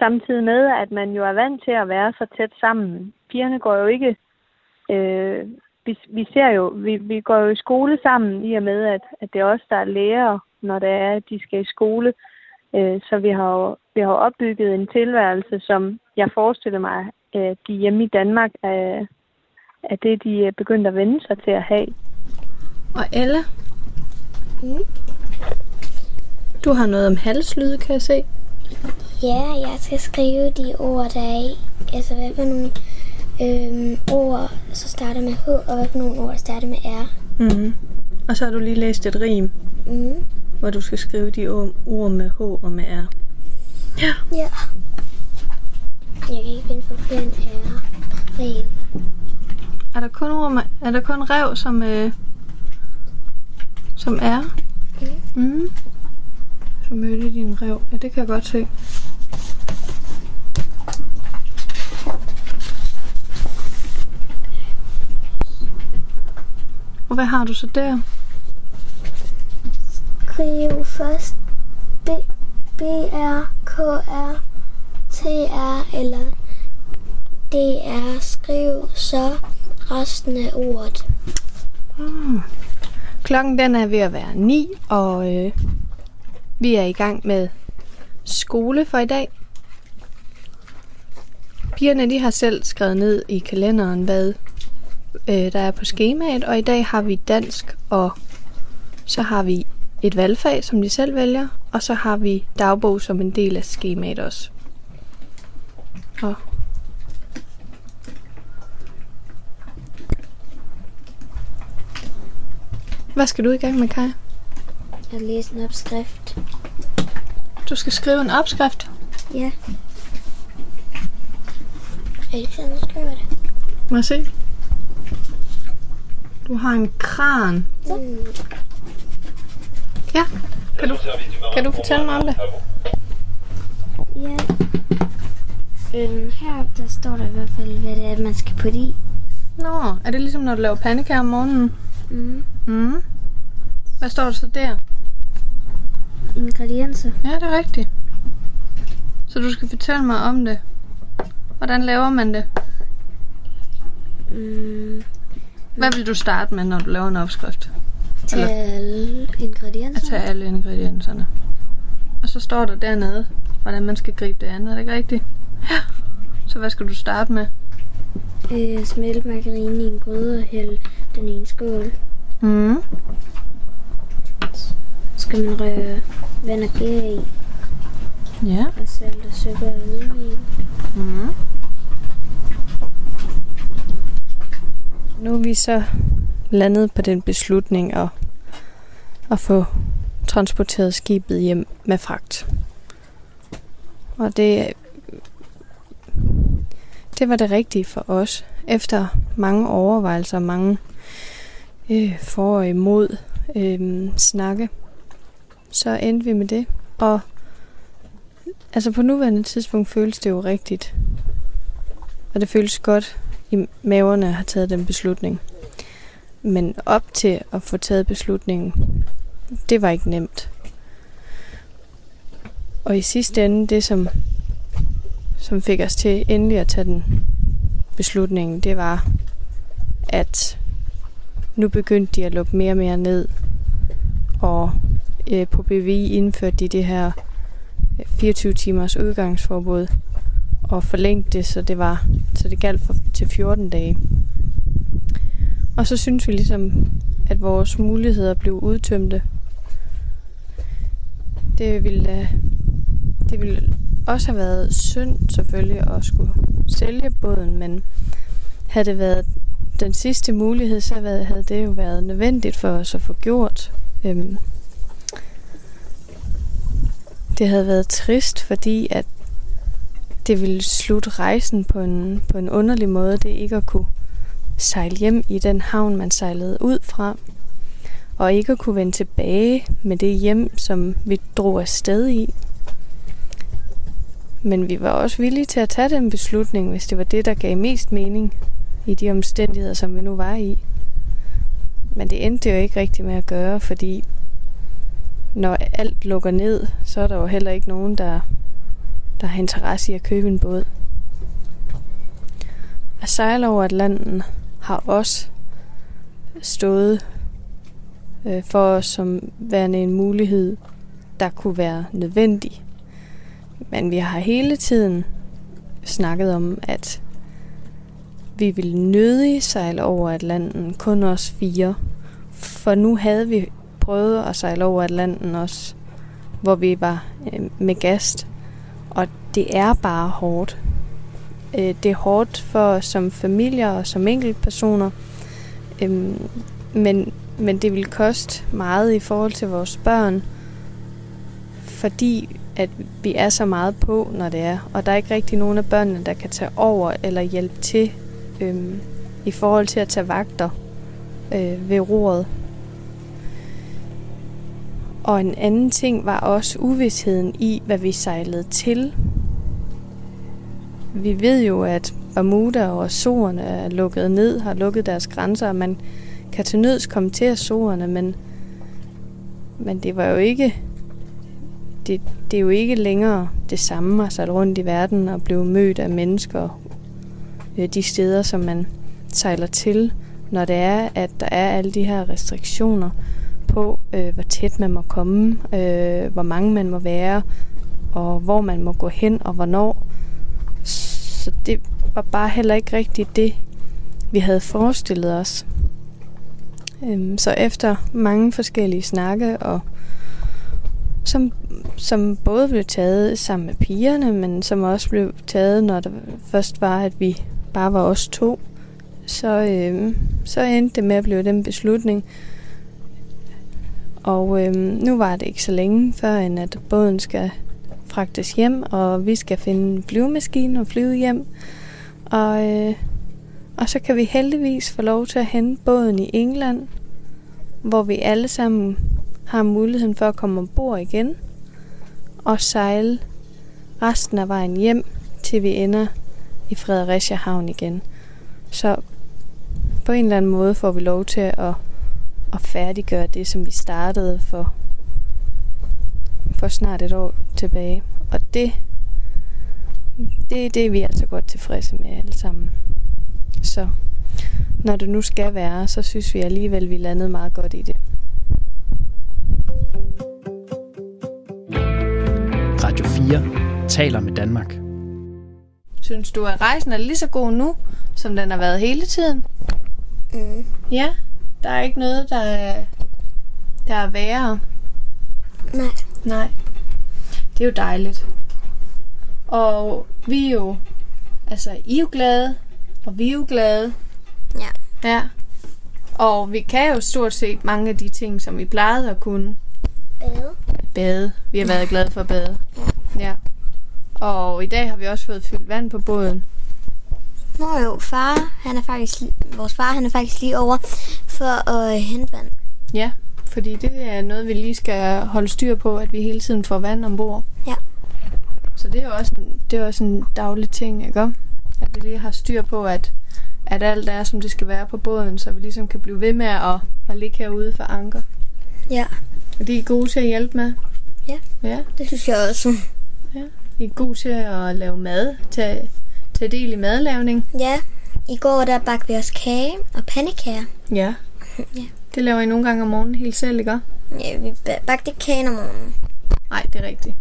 Speaker 3: Samtidig med, at man jo er vant til at være så tæt sammen. Pigerne går jo ikke... Øh, vi, vi ser jo, vi, vi går jo i skole sammen, i og med, at, at det er os, der er lærer, når det er, at de skal i skole. Øh, så vi har jo vi har opbygget en tilværelse, som jeg forestiller mig, at de hjemme i Danmark er, er det, de er begyndt at vende sig til at have.
Speaker 10: Og Ella,
Speaker 5: Mm.
Speaker 10: du har noget om halslyde, kan jeg se.
Speaker 5: Ja, jeg skal skrive de ord, der er i. Altså, hvad for nogle øhm, ord, så starter med H, og hvad for nogle ord, der starter med R.
Speaker 10: Mm. Og så har du lige læst et rim,
Speaker 5: Mm.
Speaker 10: hvor du skal skrive de ord med H og med R. Ja.
Speaker 5: Ja. Jeg kan ikke finde for flere end R. Rev.
Speaker 10: Er der kun ord med, er der kun rev, som, øh, som er? Mm. Så mødte din rev. Ja, det kan jeg godt se. Og hvad har du så der?
Speaker 5: Skriv først B, B, R, K, R, T, R eller D, R. Skriv så resten af ordet.
Speaker 10: Mm. Klokken den er ved at være 9, og øh, vi er i gang med skole for i dag. Pigerne de har selv skrevet ned i kalenderen, hvad øh, der er på skemaet, og i dag har vi dansk, og så har vi et valgfag, som de selv vælger, og så har vi dagbog som en del af skemaet også. Og Hvad skal du i gang med, Kai?
Speaker 4: Jeg læser en opskrift.
Speaker 10: Du skal skrive en opskrift.
Speaker 4: Ja. Er du skriver det?
Speaker 10: Må jeg se? Du har en kran.
Speaker 4: Mm.
Speaker 10: Ja. Kan du, kan du fortælle mig om det?
Speaker 4: Ja. Øhm, her der står der i hvert fald, hvad det er, man skal putte i.
Speaker 10: Nå, er det ligesom når du laver pandekager om morgenen?
Speaker 4: Mm.
Speaker 10: Mm. Hvad står der så der?
Speaker 4: Ingredienser.
Speaker 10: Ja, det er rigtigt. Så du skal fortælle mig om det. Hvordan laver man det?
Speaker 4: Mm.
Speaker 10: Hvad vil du starte med, når du laver en opskrift?
Speaker 4: Tag alle
Speaker 10: At
Speaker 4: ingredienser.
Speaker 10: tage alle ingredienserne. Og så står der dernede, hvordan man skal gribe det an. Er det ikke rigtigt? Ja. Så hvad skal du starte med?
Speaker 4: Øh, smelte margarine i en gryde og hælde den i en skål.
Speaker 10: Mm.
Speaker 4: Skal man røre vand og gær i,
Speaker 10: Ja.
Speaker 4: og salt og sukker og hvidvin.
Speaker 10: Mm.
Speaker 2: Nu er vi så landet på den beslutning at, at få transporteret skibet hjem med fragt. Og det, det var det rigtige for os. Efter mange overvejelser og mange øh, for og imod øh, snakke, så endte vi med det. Og altså på nuværende tidspunkt føles det jo rigtigt. Og det føles godt i maverne at have taget den beslutning. Men op til at få taget beslutningen, det var ikke nemt. Og i sidste ende, det som, som fik os til endelig at tage den beslutning, det var, at nu begyndte de at lukke mere og mere ned. Og øh, på BVI indførte de det her øh, 24 timers udgangsforbud og forlængte det, så det var så det galt for, til 14 dage. Og så synes vi ligesom, at vores muligheder blev udtømte. Det ville, det ville også have været synd selvfølgelig at skulle sælge båden, men havde det været den sidste mulighed, så havde det jo været nødvendigt for os at få gjort. Øhm, det havde været trist, fordi at det ville slutte rejsen på en, på en underlig måde. Det ikke at kunne sejle hjem i den havn, man sejlede ud fra. Og ikke at kunne vende tilbage med det hjem, som vi drog afsted i. Men vi var også villige til at tage den beslutning, hvis det var det, der gav mest mening i de omstændigheder, som vi nu var i. Men det endte jo ikke rigtigt med at gøre, fordi når alt lukker ned, så er der jo heller ikke nogen, der, der har interesse i at købe en båd. At sejle over Atlanten har også stået øh, for os som værende en mulighed, der kunne være nødvendig. Men vi har hele tiden snakket om, at vi ville nødig sejle over Atlanten, kun os fire. For nu havde vi prøvet at sejle over Atlanten også, hvor vi var øh, med gast. Og det er bare hårdt. Øh, det er hårdt for som familier og som enkeltpersoner. Øh, men, men det vil koste meget i forhold til vores børn, fordi at vi er så meget på, når det er. Og der er ikke rigtig nogen af børnene, der kan tage over eller hjælpe til øh, i forhold til at tage vagter øh, ved roret. Og en anden ting var også uvidsheden i, hvad vi sejlede til. Vi ved jo, at Bermuda og Azorerne er lukket ned, har lukket deres grænser, og man kan til nøds komme til Azorerne, men, men det var jo ikke det, det er jo ikke længere det samme at sejle rundt i verden og blive mødt af mennesker øh, de steder, som man sejler til. når det er, at der er alle de her restriktioner øh, hvor tæt man må komme, øh, hvor mange man må være, og hvor man må gå hen og hvornår. Så det var bare heller ikke rigtigt det, vi havde forestillet os. Øhm, så efter mange forskellige snakke, og som, som både blev taget sammen med pigerne, men som også blev taget, når det først var, at vi bare var os to, så, øhm, så endte det med at blive den beslutning. Og øh, nu var det ikke så længe, før end at båden skal fragtes hjem, og vi skal finde en flyvemaskine og flyve hjem. Og, øh, og så kan vi heldigvis få lov til at hente båden i England, hvor vi alle sammen har muligheden for at komme ombord igen og sejle resten af vejen hjem, til vi ender i Fredericia Havn igen. Så på en eller anden måde får vi lov til at, at færdiggøre det, som vi startede for, for snart et år tilbage. Og det, det, det er vi altså godt tilfredse med alle sammen. Så når det nu skal være, så synes vi alligevel, at vi landede meget godt i det.
Speaker 1: Radio 4 taler med Danmark.
Speaker 2: Synes du, at rejsen er lige så god nu, som den har været hele tiden?
Speaker 4: Mm.
Speaker 2: Ja, der er ikke noget, der er, der er værre.
Speaker 4: Nej.
Speaker 2: Nej. Det er jo dejligt. Og vi er jo, altså I er jo glade, og vi er jo glade.
Speaker 4: Ja.
Speaker 2: Ja. Og vi kan jo stort set mange af de ting, som vi plejede at kunne.
Speaker 4: Bade.
Speaker 2: Bade. Vi har været glade for at bade. Ja. Og i dag har vi også fået fyldt vand på båden.
Speaker 4: Nå jo, far, han er faktisk, vores far, han er faktisk lige over for at øh, hente vand.
Speaker 2: Ja, fordi det er noget, vi lige skal holde styr på, at vi hele tiden får vand ombord.
Speaker 4: Ja.
Speaker 2: Så det er også en, det er også en daglig ting, ikke? At vi lige har styr på, at, at alt er, som det skal være på båden, så vi ligesom kan blive ved med at, at ligge herude for anker.
Speaker 4: Ja,
Speaker 2: Og de er gode til at hjælpe med.
Speaker 4: Ja.
Speaker 2: Ja,
Speaker 4: det synes jeg også.
Speaker 2: de er gode til at lave mad, tage, tage del i madlavning.
Speaker 4: Ja, i går der bagte vi os kage og pandekager.
Speaker 2: Ja. <laughs>
Speaker 4: Ja.
Speaker 2: Det laver I nogle gange om morgenen helt selv, ikke?
Speaker 4: Ja, vi ba- bagte kagen om morgenen.
Speaker 2: Nej, det er rigtigt.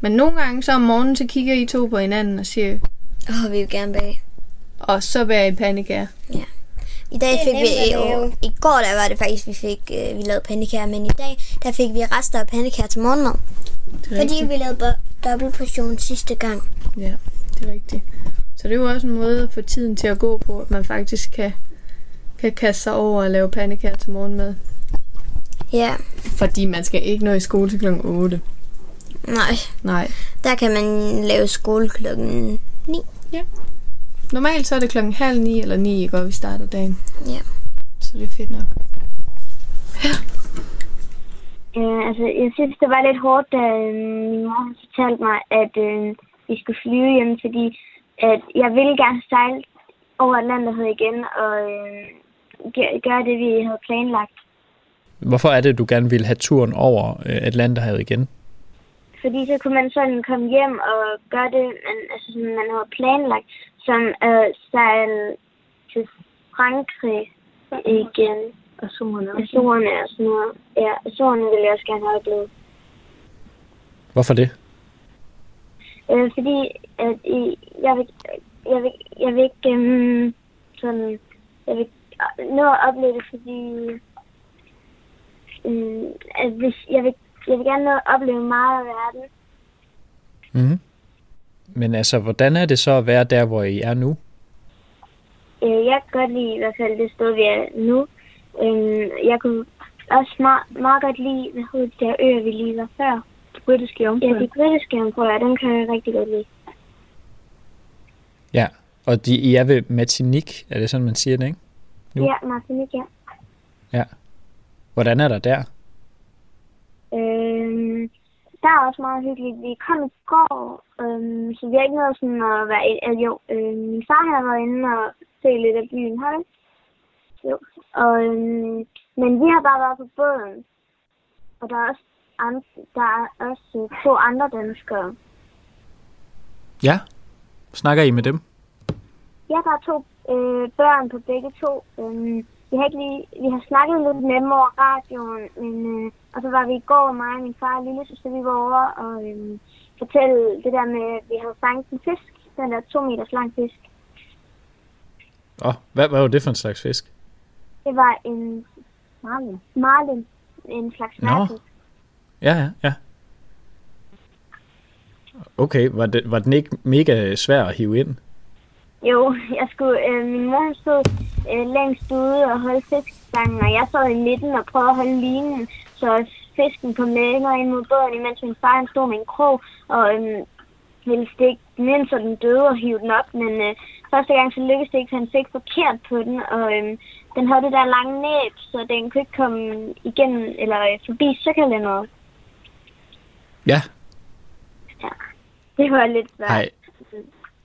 Speaker 2: Men nogle gange så om morgenen, så kigger I to på hinanden og siger,
Speaker 4: Åh, oh, vi vil gerne bage.
Speaker 2: og så bærer I pandekager.
Speaker 4: I dag fik vi jo, i går der var det faktisk, vi fik, øh, vi lavede pandekager, men i dag, der fik vi rester af pandekager til morgenmad. Fordi
Speaker 2: rigtigt.
Speaker 4: vi lavede dobbelt portion sidste gang.
Speaker 2: Ja, det er rigtigt. Så det er jo også en måde at få tiden til at gå på, at man faktisk kan, kan kaste sig over og lave pandekager til morgenmad.
Speaker 4: Ja,
Speaker 2: Fordi man skal ikke nå i skole til kl. 8.
Speaker 4: nej,
Speaker 2: Nej.
Speaker 4: der kan man lave skole klokken 9.
Speaker 2: Normalt så er det klokken halv ni eller ni, ikke, og vi starter dagen.
Speaker 4: Ja.
Speaker 2: Så det er fedt nok.
Speaker 6: Øh, altså, jeg synes, det var lidt hårdt, da øh, min mor fortalte mig, at øh, vi skulle flyve hjem, fordi at jeg ville gerne sejle over Atlanterhavet igen og øh, gø- gøre det, vi havde planlagt.
Speaker 1: Hvorfor er det, du gerne vil have turen over øh, Atlanterhavet igen?
Speaker 6: Fordi så kunne man sådan komme hjem og gøre det, man, altså, som man havde planlagt, som at sejle til Frankrig igen.
Speaker 3: Azorerne.
Speaker 6: Azorerne og sådan noget. Ja, Azorerne ville jeg også gerne have oplevet.
Speaker 1: Hvorfor det?
Speaker 6: Øh, fordi at i, jeg, vil, jeg, vil, jeg vil ikke um, sådan, jeg vil nå at opleve det, fordi um, at hvis, jeg, vil, jeg vil gerne nå at opleve meget af verden.
Speaker 1: Mm-hmm. Men altså, hvordan er det så at være der, hvor I er nu?
Speaker 6: Øh, jeg kan godt lide i hvert fald det sted, vi er nu. Øh, jeg kunne også meget, meget godt lide, hvad hedder de der øer, vi lige var før.
Speaker 3: Britiske
Speaker 6: Ja,
Speaker 3: jomfruer.
Speaker 6: de britiske jomfruer, dem kan jeg rigtig godt lide.
Speaker 1: Ja, og de, I er ved Martinique, er det sådan, man siger det, ikke? Nu?
Speaker 6: Ja, Martinique, ja.
Speaker 1: Ja. Hvordan er der der?
Speaker 6: Øhm, der er også meget hyggeligt. Vi kom i går, øhm, så vi har ikke noget sådan at være... Øh, jo, øh, min far har været inde og se lidt af byen, har vi? Jo. Og, øhm, men vi har bare været på båden. Og der er også, andre, der er også øh, to andre danskere.
Speaker 1: Ja. Snakker I med dem?
Speaker 6: Ja, der er to øh, børn på begge to. Øhm, vi har, ikke lige, vi har snakket lidt med dem over radioen, men, øh, og så var vi i går, mig og min far og lille søster, vi var over og øh, fortælle det der med, at vi havde fanget en fisk. Den der to meters lang fisk.
Speaker 1: Åh, oh, hvad, hvad var det for en slags fisk?
Speaker 6: Det var en marlin. Marlin. En slags
Speaker 1: Nå. Ja, ja, ja. Okay, var, det, var den ikke mega svær at hive ind?
Speaker 6: Jo, jeg skulle, øh, min mor stod øh, længst ude og holdt fiskestangen, og jeg sad i midten og prøvede at holde linen, så fisken kom længere ind mod båden, imens min far stod med en krog og øh, ville stikke den ind, så den døde og hive den op. Men øh, første gang så lykkedes det ikke, så han fik forkert på den, og øh, den havde det der lange næb, så den kunne ikke komme igennem eller øh, forbi søkkerlænderet.
Speaker 1: Ja.
Speaker 6: Det var lidt svært.
Speaker 1: Hej.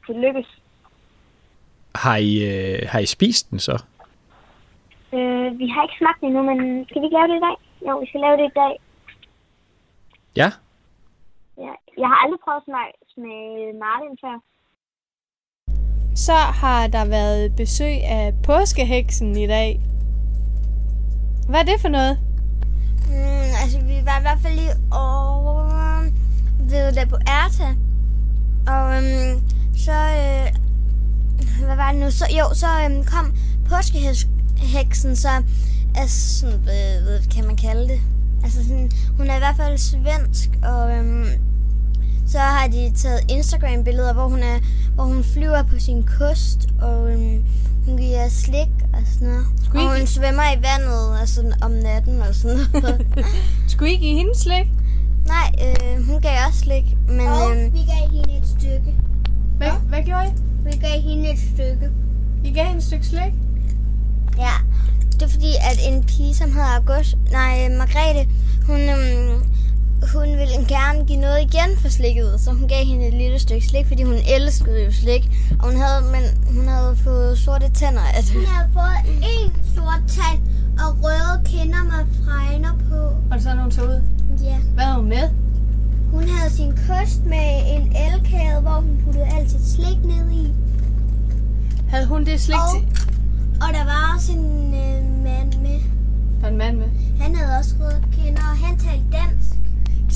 Speaker 6: Det lykkedes.
Speaker 1: Har I, øh, har I spist den så?
Speaker 6: Øh, vi har ikke smagt det endnu, men skal vi ikke lave det i dag? Jo, vi skal lave det i dag.
Speaker 1: Ja.
Speaker 6: Ja. Jeg har aldrig prøvet at smage, smage Martin før.
Speaker 2: Så har der været besøg af påskeheksen i dag. Hvad er det for noget?
Speaker 4: Mm, altså, vi var i hvert fald lige over ved der på Erta. Og øhm, så, øh, hvad var det nu? Så, jo, så øhm, kom påskeheksen, så, altså, sådan, øh, hvad kan man kalde det? Altså, sådan, hun er i hvert fald svensk, og øhm, så har de taget Instagram-billeder, hvor hun, er, hvor hun flyver på sin kost, og øhm, hun giver slik og sådan noget.
Speaker 2: I
Speaker 4: og hun svømmer i vandet altså, om natten og sådan noget. <laughs>
Speaker 2: Skulle I give hende slik?
Speaker 4: Nej, øh, hun gav også slik, men
Speaker 5: Og
Speaker 4: øh,
Speaker 5: vi gav hende et stykke.
Speaker 2: Hvad, hvad gjorde I?
Speaker 5: Vi gav hende et stykke.
Speaker 2: I gav hende et stykke slik?
Speaker 4: ja, det er fordi, at en pige, som hedder August, nej, øh, Margrethe, hun, øhm, hun ville gerne give noget igen for slikket, så hun gav hende et lille stykke slik, fordi hun elskede jo slik, og hun havde, men hun havde fået sorte tænder af det.
Speaker 5: Hun havde fået en sort tand og røde kinder med fregner på.
Speaker 2: Og så hun tog ud.
Speaker 5: Ja.
Speaker 2: Hvad havde hun med?
Speaker 5: Hun havde sin kost med en elkæde, hvor hun puttede alt sit slik ned i.
Speaker 2: Havde hun det slik
Speaker 5: Og-
Speaker 2: til?
Speaker 5: Og der var også en øh, mand med.
Speaker 2: Der er en mand med.
Speaker 5: Han havde også røde kinder, og han talte dansk.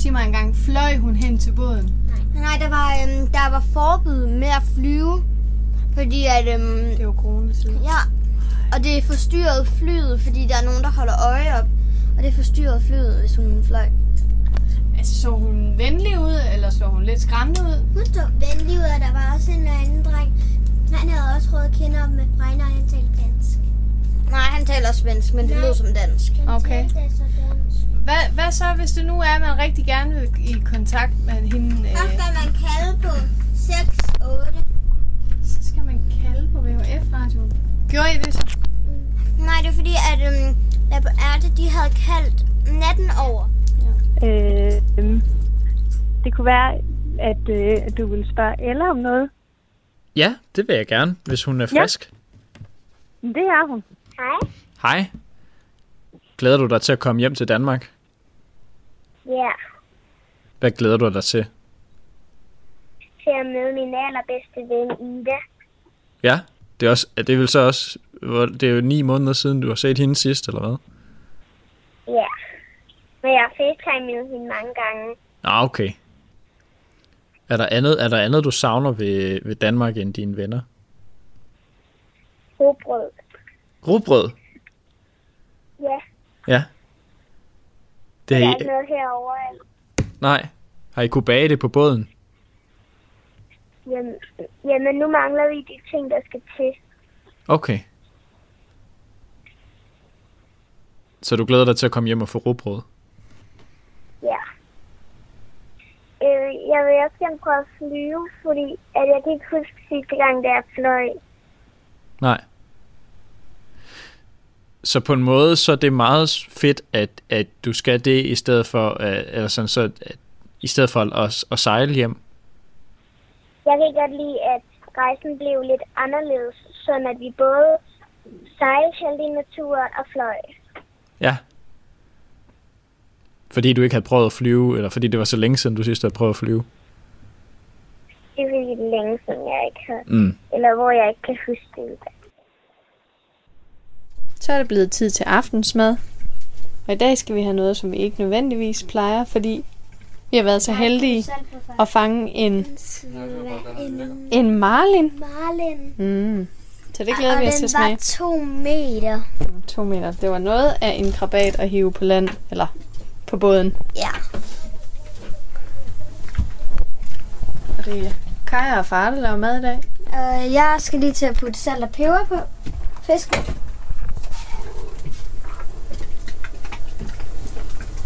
Speaker 2: Sig mig engang, fløj hun hen til båden?
Speaker 4: Nej, der var, øhm, der var forbud med at flyve, fordi at, øhm,
Speaker 2: Det var coronatid.
Speaker 4: Ja, og det forstyrrede flyet, fordi der er nogen, der holder øje op. Og det forstyrrede flyet, hvis hun fløj.
Speaker 2: Altså, så hun venlig ud, eller så hun lidt skræmt ud?
Speaker 5: Hun så venlig ud, og der var også en anden dreng. Han havde også røde kinder med fregner, og han talte dansk.
Speaker 4: Nej, han taler svensk, men det
Speaker 5: Nej.
Speaker 4: lød som dansk.
Speaker 5: Han
Speaker 2: Okay.
Speaker 5: dansk.
Speaker 2: Hvad, hvad så, hvis det nu er, at man rigtig gerne vil i kontakt med hende?
Speaker 5: Så
Speaker 2: Øh,
Speaker 5: skal man kalde på 6, 8.
Speaker 2: så skal man kalde på VHF-radioen. Gjorde I det så?
Speaker 4: Nej, det er fordi, at øhm, på Ærte, de havde kaldt natten over.
Speaker 3: Øh, øhm, det kunne være, at, øh, du ville spørge Ella om noget.
Speaker 1: Ja, det vil jeg gerne, hvis hun er
Speaker 3: Ja.
Speaker 1: frisk.
Speaker 3: Det er hun.
Speaker 6: Hej.
Speaker 1: Hej. Glæder du dig til at komme hjem til Danmark?
Speaker 6: Ja,
Speaker 1: Hvad glæder du dig til?
Speaker 6: til at møde min allerbedste ven Ida.
Speaker 1: Ja, det er, også, er det vel så også, det er jo ni måneder siden, du har set hende sidst, eller hvad?
Speaker 6: Ja. Men jeg har facetimet hende mange gange.
Speaker 1: Nå, okay. Er der andet, er der andet du savner ved, ved Danmark end dine venner?
Speaker 6: Rugbrød.
Speaker 1: Rugbrød?
Speaker 6: Ja,
Speaker 1: Ja. Det
Speaker 6: der
Speaker 1: har
Speaker 6: er
Speaker 1: I,
Speaker 6: ikke noget herovre.
Speaker 1: nej. Har I kunne bage det på båden?
Speaker 6: Jamen, jamen, nu mangler vi de ting, der skal til.
Speaker 1: Okay. Så du glæder dig til at komme hjem og få rugbrød?
Speaker 6: Ja. Øh, jeg vil også gerne prøve at flyve, fordi at jeg kan ikke huske sidste gang, da jeg fløj.
Speaker 1: Nej. Så på en måde, så er det meget fedt, at, at du skal det, i stedet for, at, eller sådan, så, at, i stedet for at, at sejle hjem.
Speaker 6: Jeg kan godt lide, at rejsen blev lidt anderledes, sådan at vi både sejlede i naturen og fløj.
Speaker 1: Ja. Fordi du ikke havde prøvet at flyve, eller fordi det var så længe siden, du sidst havde prøvet at flyve.
Speaker 6: Det er længe siden, jeg ikke har.
Speaker 1: Mm.
Speaker 6: Eller hvor jeg ikke kan huske det.
Speaker 2: Så er det blevet tid til aftensmad. Og i dag skal vi have noget, som vi ikke nødvendigvis plejer, fordi vi har været så heldige at fange en, en marlin.
Speaker 4: Marlin.
Speaker 2: Mm. Så det glæder vi os til at
Speaker 4: Og den var
Speaker 2: smage.
Speaker 4: to meter.
Speaker 2: To meter. Det var noget af en krabat at hive på land, eller på båden.
Speaker 4: Ja.
Speaker 2: Og det er Kaja og far, der laver mad i dag.
Speaker 4: Uh, jeg skal lige til at putte salt og peber på fisken.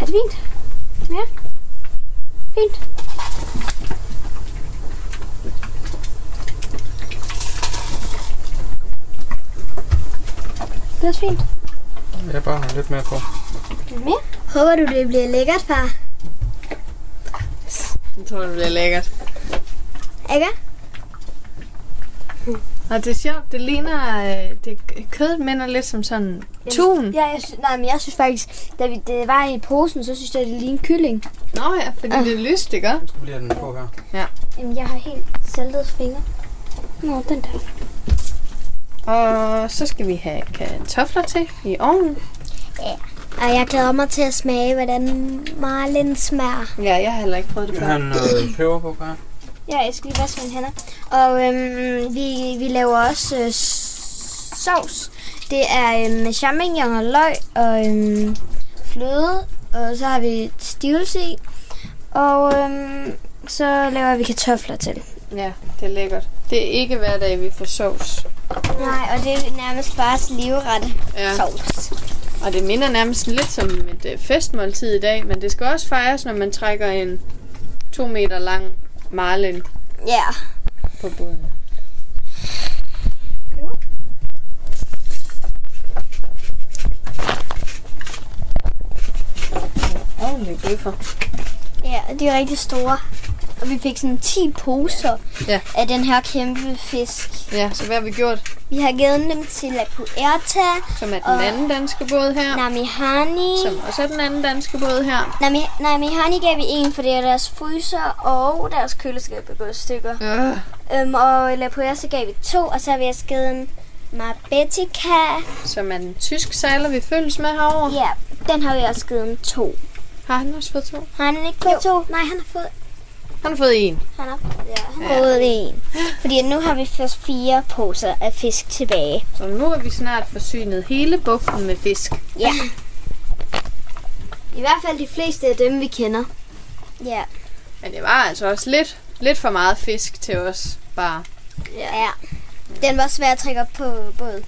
Speaker 4: Er det fint? Ja. Fint. Det er også fint.
Speaker 7: Jeg bare har lidt mere på.
Speaker 4: Lidt mere? Håber du, det bliver lækkert, far?
Speaker 2: Jeg tror, det bliver lækkert.
Speaker 4: Ikke?
Speaker 2: Og det er sjovt, det ligner, øh, det kødet minder lidt som sådan tun.
Speaker 4: Ja, jeg synes, nej, men jeg synes faktisk, da vi, det var i posen, så synes jeg, det lignede kylling.
Speaker 2: Nå ja, fordi det er lyst, ikke?
Speaker 7: Så bliver den på her.
Speaker 4: Jamen, jeg har helt saltede fingre. Nå, den der.
Speaker 2: Og så skal vi have kartofler til i ovnen.
Speaker 4: Og jeg glæder mig til at smage, hvordan marlin smager.
Speaker 2: Ja, jeg har heller ikke prøvet det
Speaker 7: Jeg har
Speaker 2: før.
Speaker 7: noget peber på, Kaja.
Speaker 4: Ja, jeg skal lige vaske mine hænder. Og øhm, vi, vi laver også øh, sovs. Det er øhm, med champignon og løg og øhm, fløde. Og så har vi stivelse i. Og øhm, så laver vi kartofler til.
Speaker 2: Ja, det er lækkert. Det er ikke hver dag, vi får sovs.
Speaker 4: Nej, og det er nærmest bare livret
Speaker 2: Ja.
Speaker 4: sovs.
Speaker 2: Og det minder nærmest lidt som et øh, festmåltid i dag, men det skal også fejres, når man trækker en to meter lang marlin
Speaker 4: Ja.
Speaker 2: på båden. Ordentlige bøffer.
Speaker 4: Ja, de er rigtig store. Og vi fik sådan 10 poser
Speaker 2: Ja.
Speaker 4: af den her kæmpe fisk.
Speaker 2: Ja, så hvad har vi gjort?
Speaker 4: Vi har givet dem til La Puerta,
Speaker 2: Som er den anden danske båd her.
Speaker 4: Namihani.
Speaker 2: Som også er den anden danske båd her.
Speaker 4: Nami, Namihani gav vi en, for det er deres fryser og deres køleskab er gået i stykker.
Speaker 2: Øh.
Speaker 4: Øhm, og La Puerta gav vi to, og så har vi også givet en Marbetica.
Speaker 2: Som er den tysk sejler, vi følges med herovre.
Speaker 4: Ja, den har vi også givet en to.
Speaker 2: Har han også fået to?
Speaker 4: Har han ikke fået to? Nej, han har fået,
Speaker 2: Han har fået en.
Speaker 4: han har, ja, han har fået en. Fordi nu har vi først fire poser af fisk tilbage.
Speaker 2: Så nu er vi snart forsynet hele bugten med fisk.
Speaker 4: Ja. I hvert fald de fleste af dem, vi kender. Ja.
Speaker 2: Men det var altså også lidt, lidt for meget fisk til os bare.
Speaker 4: Ja. ja. Den var svær at trække op på båd.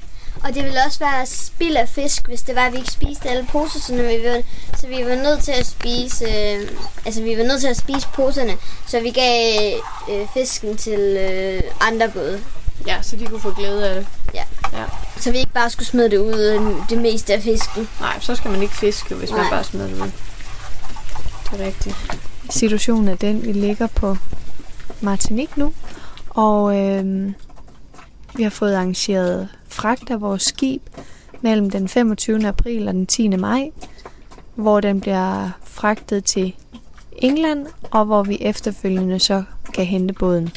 Speaker 4: Og det ville også være spild af fisk, hvis det var, at vi ikke spiste alle poser, så vi var, så vi var nødt til at spise, øh, altså vi var nødt til at spise poserne, så vi gav øh, fisken til øh, andre både.
Speaker 2: Ja, så de kunne få glæde af det.
Speaker 4: Ja.
Speaker 2: Ja.
Speaker 4: Så vi ikke bare skulle smide det ud, øh, det meste af fisken.
Speaker 2: Nej, så skal man ikke fiske, hvis Nej. man bare smider det ud. Det er rigtigt. Situationen er den, vi ligger på Martinique nu. Og øh, vi har fået arrangeret fragt vores skib mellem den 25. april og den 10. maj, hvor den bliver fragtet til England, og hvor vi efterfølgende så kan hente båden.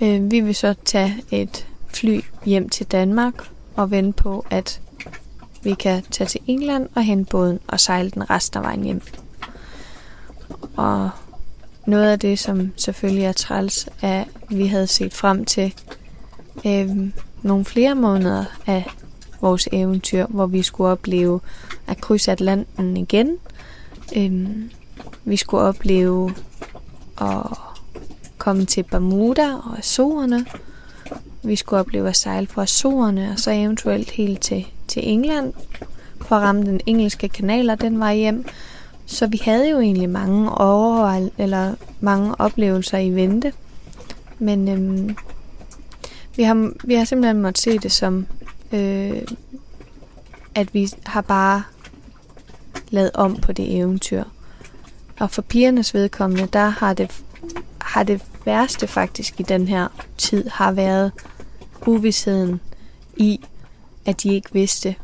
Speaker 2: Øh, vi vil så tage et fly hjem til Danmark og vente på, at vi kan tage til England og hente båden og sejle den resten af vejen hjem. Og noget af det, som selvfølgelig er træls, er, at vi havde set frem til øh, nogle flere måneder af vores eventyr, hvor vi skulle opleve at krydse Atlanten igen. Øh, vi skulle opleve at komme til Bermuda og Azorerne. Vi skulle opleve at sejle fra Azorerne og så eventuelt helt til, til England for at ramme den engelske kanal og den vej hjem. Så vi havde jo egentlig mange over eller mange oplevelser i vente. Men øhm, vi, har, vi har simpelthen måttet se det som, øh, at vi har bare lavet om på det eventyr. Og for pigernes vedkommende, der har det, har det værste faktisk i den her tid har været uvidsheden i, at de ikke vidste,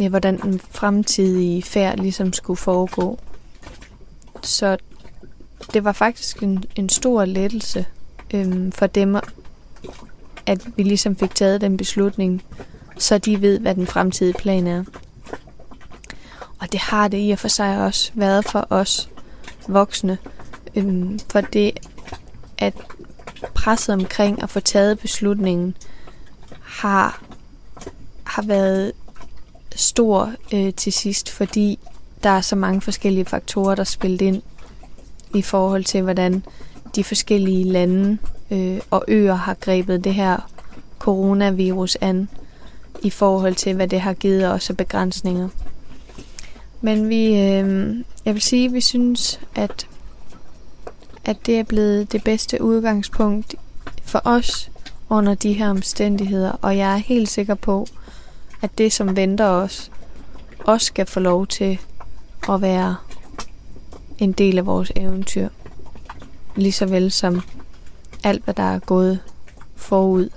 Speaker 2: ja, hvordan den fremtidige færd ligesom skulle foregå. Så det var faktisk en, en stor lettelse øhm, for dem, at vi ligesom fik taget den beslutning så de ved, hvad den fremtidige plan er. Og det har det i og for sig også været for os voksne. Øhm, for det, at presset omkring at få taget beslutningen har, har været stor øh, til sidst, fordi der er så mange forskellige faktorer, der spillet ind i forhold til, hvordan de forskellige lande øh, og øer har grebet det her coronavirus an i forhold til, hvad det har givet os af begrænsninger. Men vi, øh, jeg vil sige, at vi synes, at, at det er blevet det bedste udgangspunkt for os under de her omstændigheder, og jeg er helt sikker på, at det, som venter os, også skal få lov til at være en del af vores eventyr. Lige så vel som alt, hvad der er gået forud.